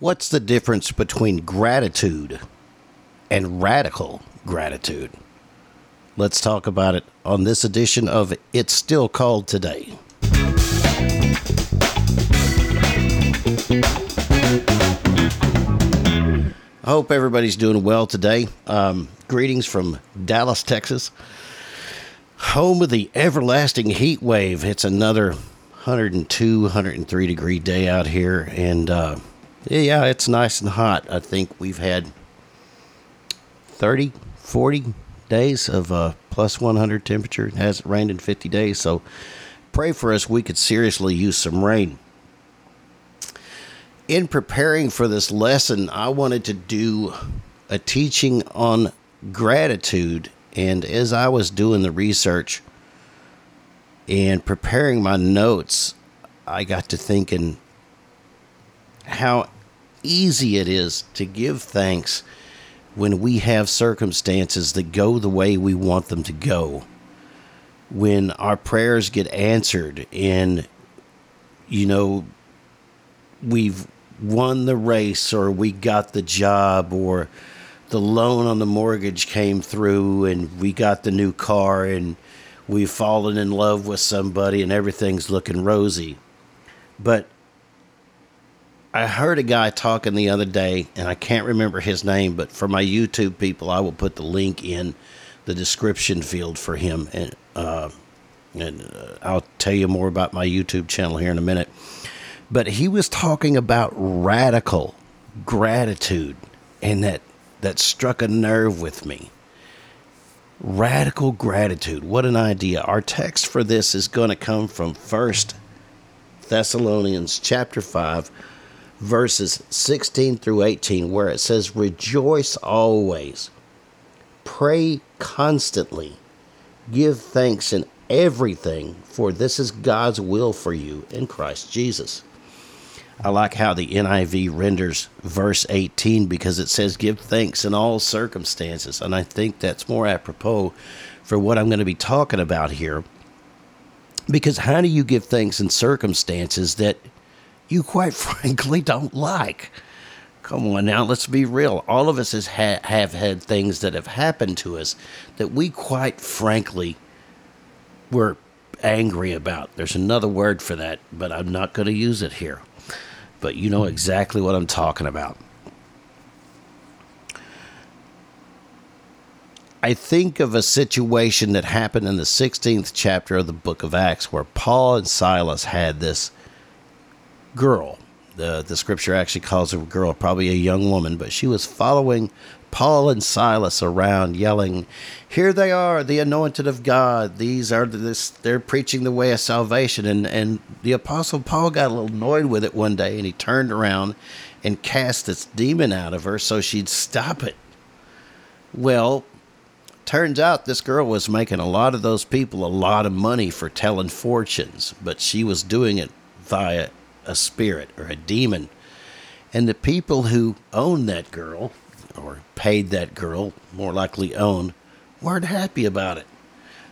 What's the difference between gratitude and radical gratitude? Let's talk about it on this edition of It's Still Called Today. I hope everybody's doing well today. Um, greetings from Dallas, Texas, home of the everlasting heat wave. It's another 102, 103 degree day out here, and uh, yeah, it's nice and hot. I think we've had 30, 40 days of uh, plus 100 temperature. It hasn't rained in 50 days, so pray for us. We could seriously use some rain in preparing for this lesson, I wanted to do a teaching on gratitude. And as I was doing the research and preparing my notes, I got to thinking how easy it is to give thanks when we have circumstances that go the way we want them to go. When our prayers get answered and, you know, we've won the race or we got the job or the loan on the mortgage came through and we got the new car and we've fallen in love with somebody and everything's looking rosy. But I heard a guy talking the other day, and I can't remember his name, but for my YouTube people, I will put the link in the description field for him, and uh, and uh, I'll tell you more about my YouTube channel here in a minute. But he was talking about radical gratitude, and that that struck a nerve with me. Radical gratitude. What an idea. Our text for this is going to come from First Thessalonians chapter 5 verses 16 through 18 where it says rejoice always. Pray constantly. Give thanks in everything for this is God's will for you in Christ Jesus. I like how the NIV renders verse 18 because it says, Give thanks in all circumstances. And I think that's more apropos for what I'm going to be talking about here. Because how do you give thanks in circumstances that you, quite frankly, don't like? Come on now, let's be real. All of us ha- have had things that have happened to us that we, quite frankly, were angry about. There's another word for that, but I'm not going to use it here but you know exactly what I'm talking about. I think of a situation that happened in the 16th chapter of the book of Acts where Paul and Silas had this girl. The, the scripture actually calls her a girl, probably a young woman, but she was following Paul and Silas around yelling, Here they are, the anointed of God. These are this they're preaching the way of salvation. And and the apostle Paul got a little annoyed with it one day and he turned around and cast this demon out of her so she'd stop it. Well, turns out this girl was making a lot of those people a lot of money for telling fortunes, but she was doing it via a spirit or a demon. And the people who owned that girl or paid that girl, more likely owned, weren't happy about it.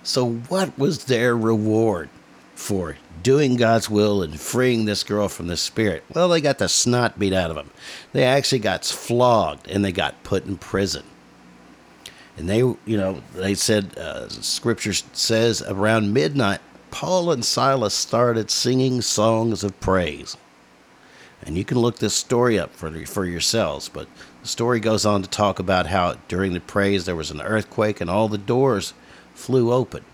So, what was their reward for doing God's will and freeing this girl from the spirit? Well, they got the snot beat out of them. They actually got flogged and they got put in prison. And they, you know, they said, uh, scripture says around midnight, Paul and Silas started singing songs of praise. And you can look this story up for, for yourselves, but the story goes on to talk about how during the praise there was an earthquake and all the doors flew open.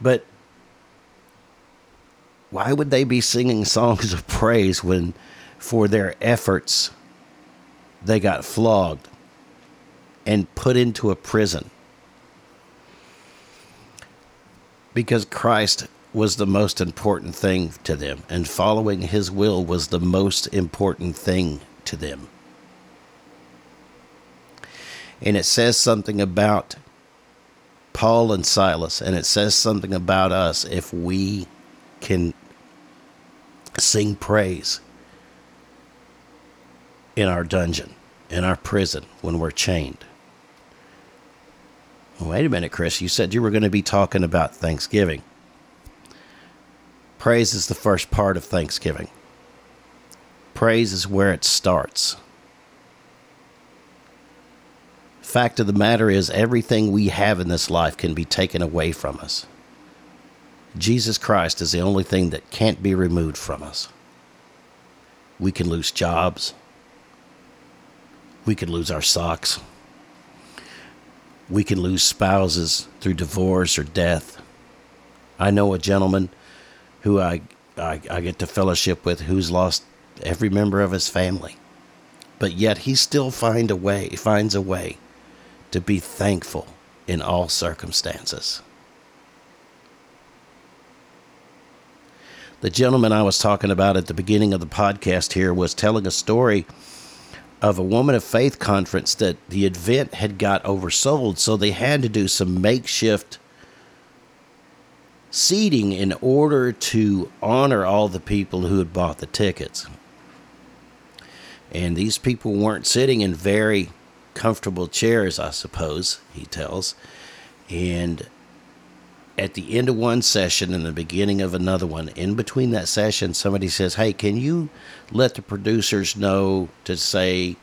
But why would they be singing songs of praise when, for their efforts, they got flogged and put into a prison? Because Christ was the most important thing to them, and following his will was the most important thing to them and it says something about Paul and Silas, and it says something about us if we can sing praise in our dungeon, in our prison, when we're chained. Wait a minute, Chris. You said you were going to be talking about Thanksgiving. Praise is the first part of Thanksgiving. praise is where it starts. Fact of the matter is, everything we have in this life can be taken away from us. Jesus Christ is the only thing that can't be removed from us. We can lose jobs. We could lose our socks. We can lose spouses through divorce or death. I know a gentleman who I, I, I get to fellowship with who's lost every member of his family. But yet he still find a way, finds a way to be thankful in all circumstances. The gentleman I was talking about at the beginning of the podcast here was telling a story of a Woman of Faith conference that the event had got oversold, so they had to do some makeshift seating in order to honor all the people who had bought the tickets. And these people weren't sitting in very comfortable chairs, I suppose, he tells. And at the end of one session and the beginning of another one, in between that session, somebody says, Hey, can you let the producers know to say,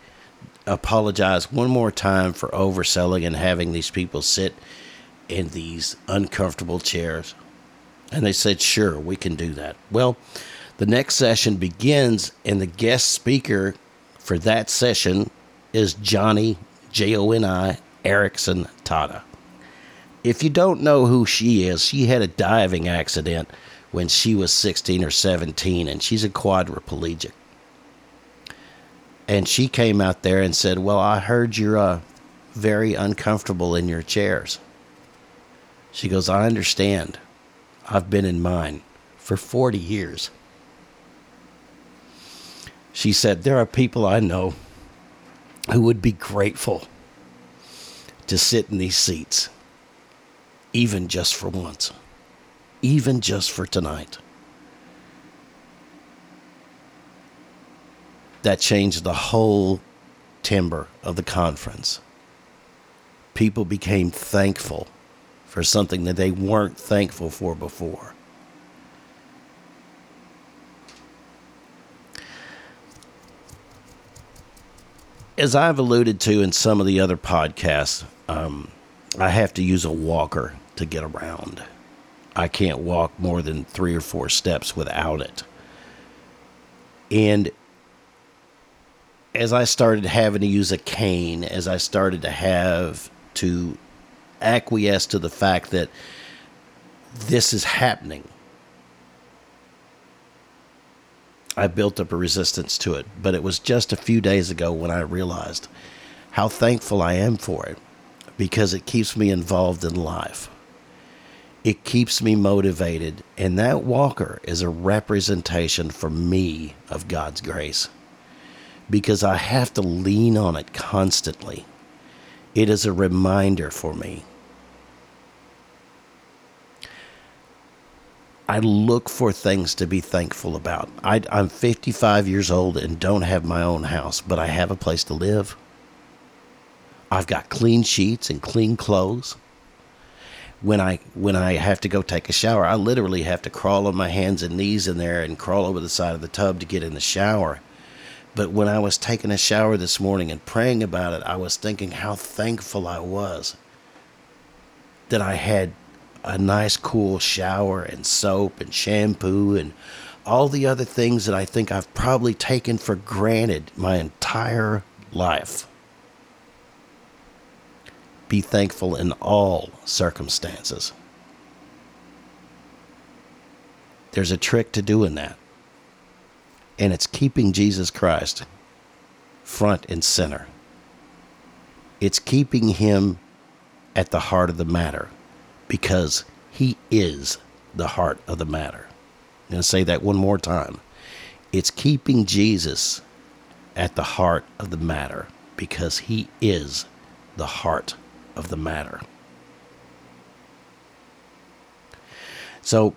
apologize one more time for overselling and having these people sit in these uncomfortable chairs? And they said, Sure, we can do that. Well, the next session begins, and the guest speaker for that session is Joni, J O N I, Eareckson Tada. If you don't know who she is, she had a diving accident when she was 16 or 17, and she's a quadriplegic. And she came out there and said, Well, I heard you're uh, very uncomfortable in your chairs. She goes, I understand. I've been in mine for 40 years. She said, There are people I know who would be grateful to sit in these seats, even just for once, even just for tonight. That changed the whole timber of the conference. People became thankful for something that they weren't thankful for before. As I've alluded to in some of the other podcasts, um, I have to use a walker to get around. I can't walk more than three or four steps without it. And as I started having to use a cane, as I started to have to acquiesce to the fact that this is happening, I built up a resistance to it. But it was just a few days ago when I realized how thankful I am for it because it keeps me involved in life. It keeps me motivated, and that walker is a representation for me of God's grace because I have to lean on it constantly. It is a reminder for me. I look for things to be thankful about. I, am 55 years old and don't have my own house, but I have a place to live. I've got clean sheets and clean clothes. When I when I have to go take a shower, I literally have to crawl on my hands and knees in there and crawl over the side of the tub to get in the shower but when I was taking a shower this morning and praying about it, I was thinking how thankful I was that I had a nice, cool shower and soap and shampoo and all the other things that I think I've probably taken for granted my entire life. Be thankful in all circumstances. There's a trick to doing that and it's keeping Jesus Christ front and center. It's keeping him at the heart of the matter because he is the heart of the matter. I'm going to say that one more time. It's keeping Jesus at the heart of the matter because he is the heart of the matter. So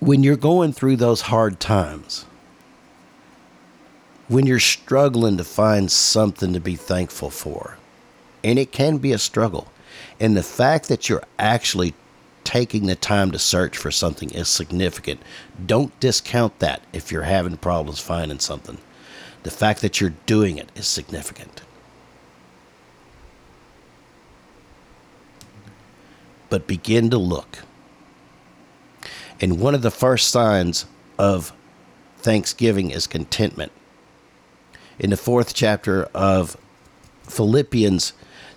when you're going through those hard times, when you're struggling to find something to be thankful for, and it can be a struggle, and the fact that you're actually taking the time to search for something is significant. Don't discount that if you're having problems finding something. The fact that you're doing it is significant. But begin to look. And one of the first signs of thanksgiving is contentment. In the fourth chapter of Philippians,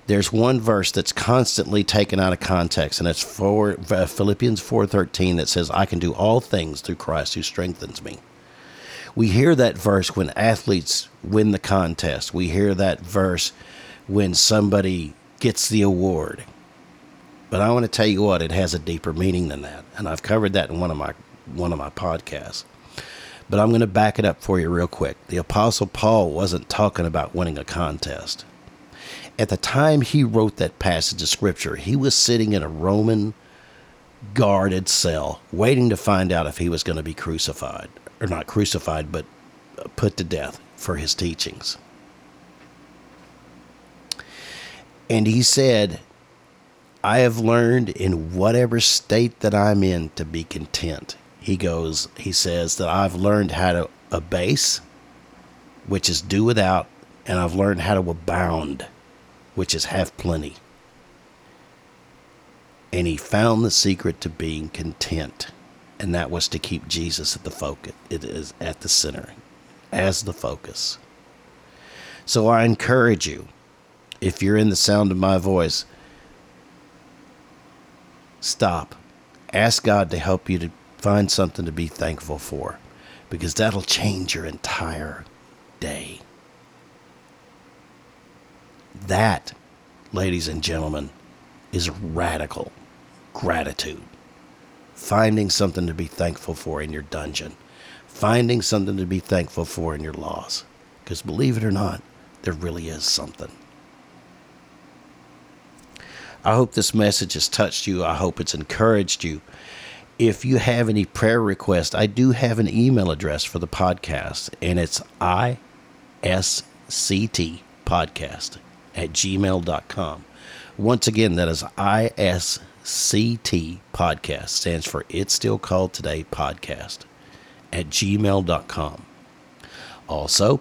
there's one verse that's constantly taken out of context, and it's for uh, Philippians 4:13 that says, "I can do all things through Christ who strengthens me." We hear that verse when athletes win the contest. We hear that verse when somebody gets the award. But I want to tell you what, it has a deeper meaning than that. And I've covered that in one of my one of my podcasts. But I'm going to back it up for you real quick. The apostle Paul wasn't talking about winning a contest. At the time he wrote that passage of scripture, he was sitting in a Roman guarded cell waiting to find out if he was going to be crucified or not crucified but uh, put to death for his teachings. And he said I have learned in whatever state that I'm in to be content. He goes, he says that I've learned how to abase, which is do without, and I've learned how to abound, which is have plenty. And he found the secret to being content, and that was to keep Jesus at the focus. It is at the center, as the focus. So I encourage you, if you're in the sound of my voice, stop. Ask God to help you to find something to be thankful for because that'll change your entire day. That, ladies and gentlemen, is radical gratitude. Finding something to be thankful for in your dungeon, finding something to be thankful for in your loss. Because believe it or not, there really is something. I hope this message has touched you. I hope it's encouraged you. If you have any prayer requests, I do have an email address for the podcast, and it's isctpodcast at gmail.com. Once again, that is ISCT podcast, stands for It's Still Called Today podcast at gmail.com. Also,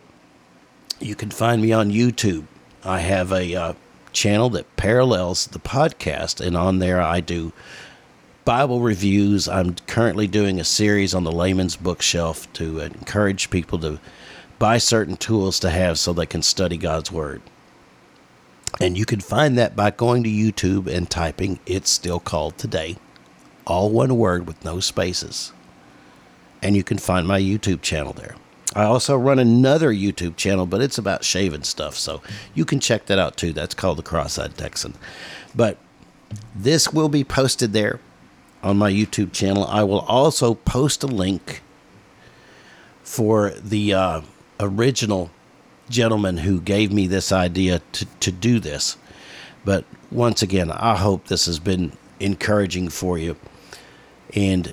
you can find me on YouTube. I have a uh, channel that parallels the podcast, and on there I do Bible reviews. I'm currently doing a series on the layman's bookshelf to encourage people to buy certain tools to have so they can study God's Word. And you can find that by going to YouTube and typing It's Still Called Today, all one word with no spaces. And you can find my YouTube channel there. I also run another YouTube channel, but it's about shaving stuff. So you can check that out too. That's called The Cross Eyed Texan. But this will be posted there on my YouTube channel. I will also post a link for the uh, original gentleman who gave me this idea to, to do this. But once again, I hope this has been encouraging for you. And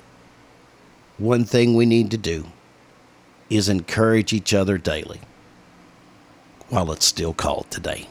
one thing we need to do is encourage each other daily while it's still called today.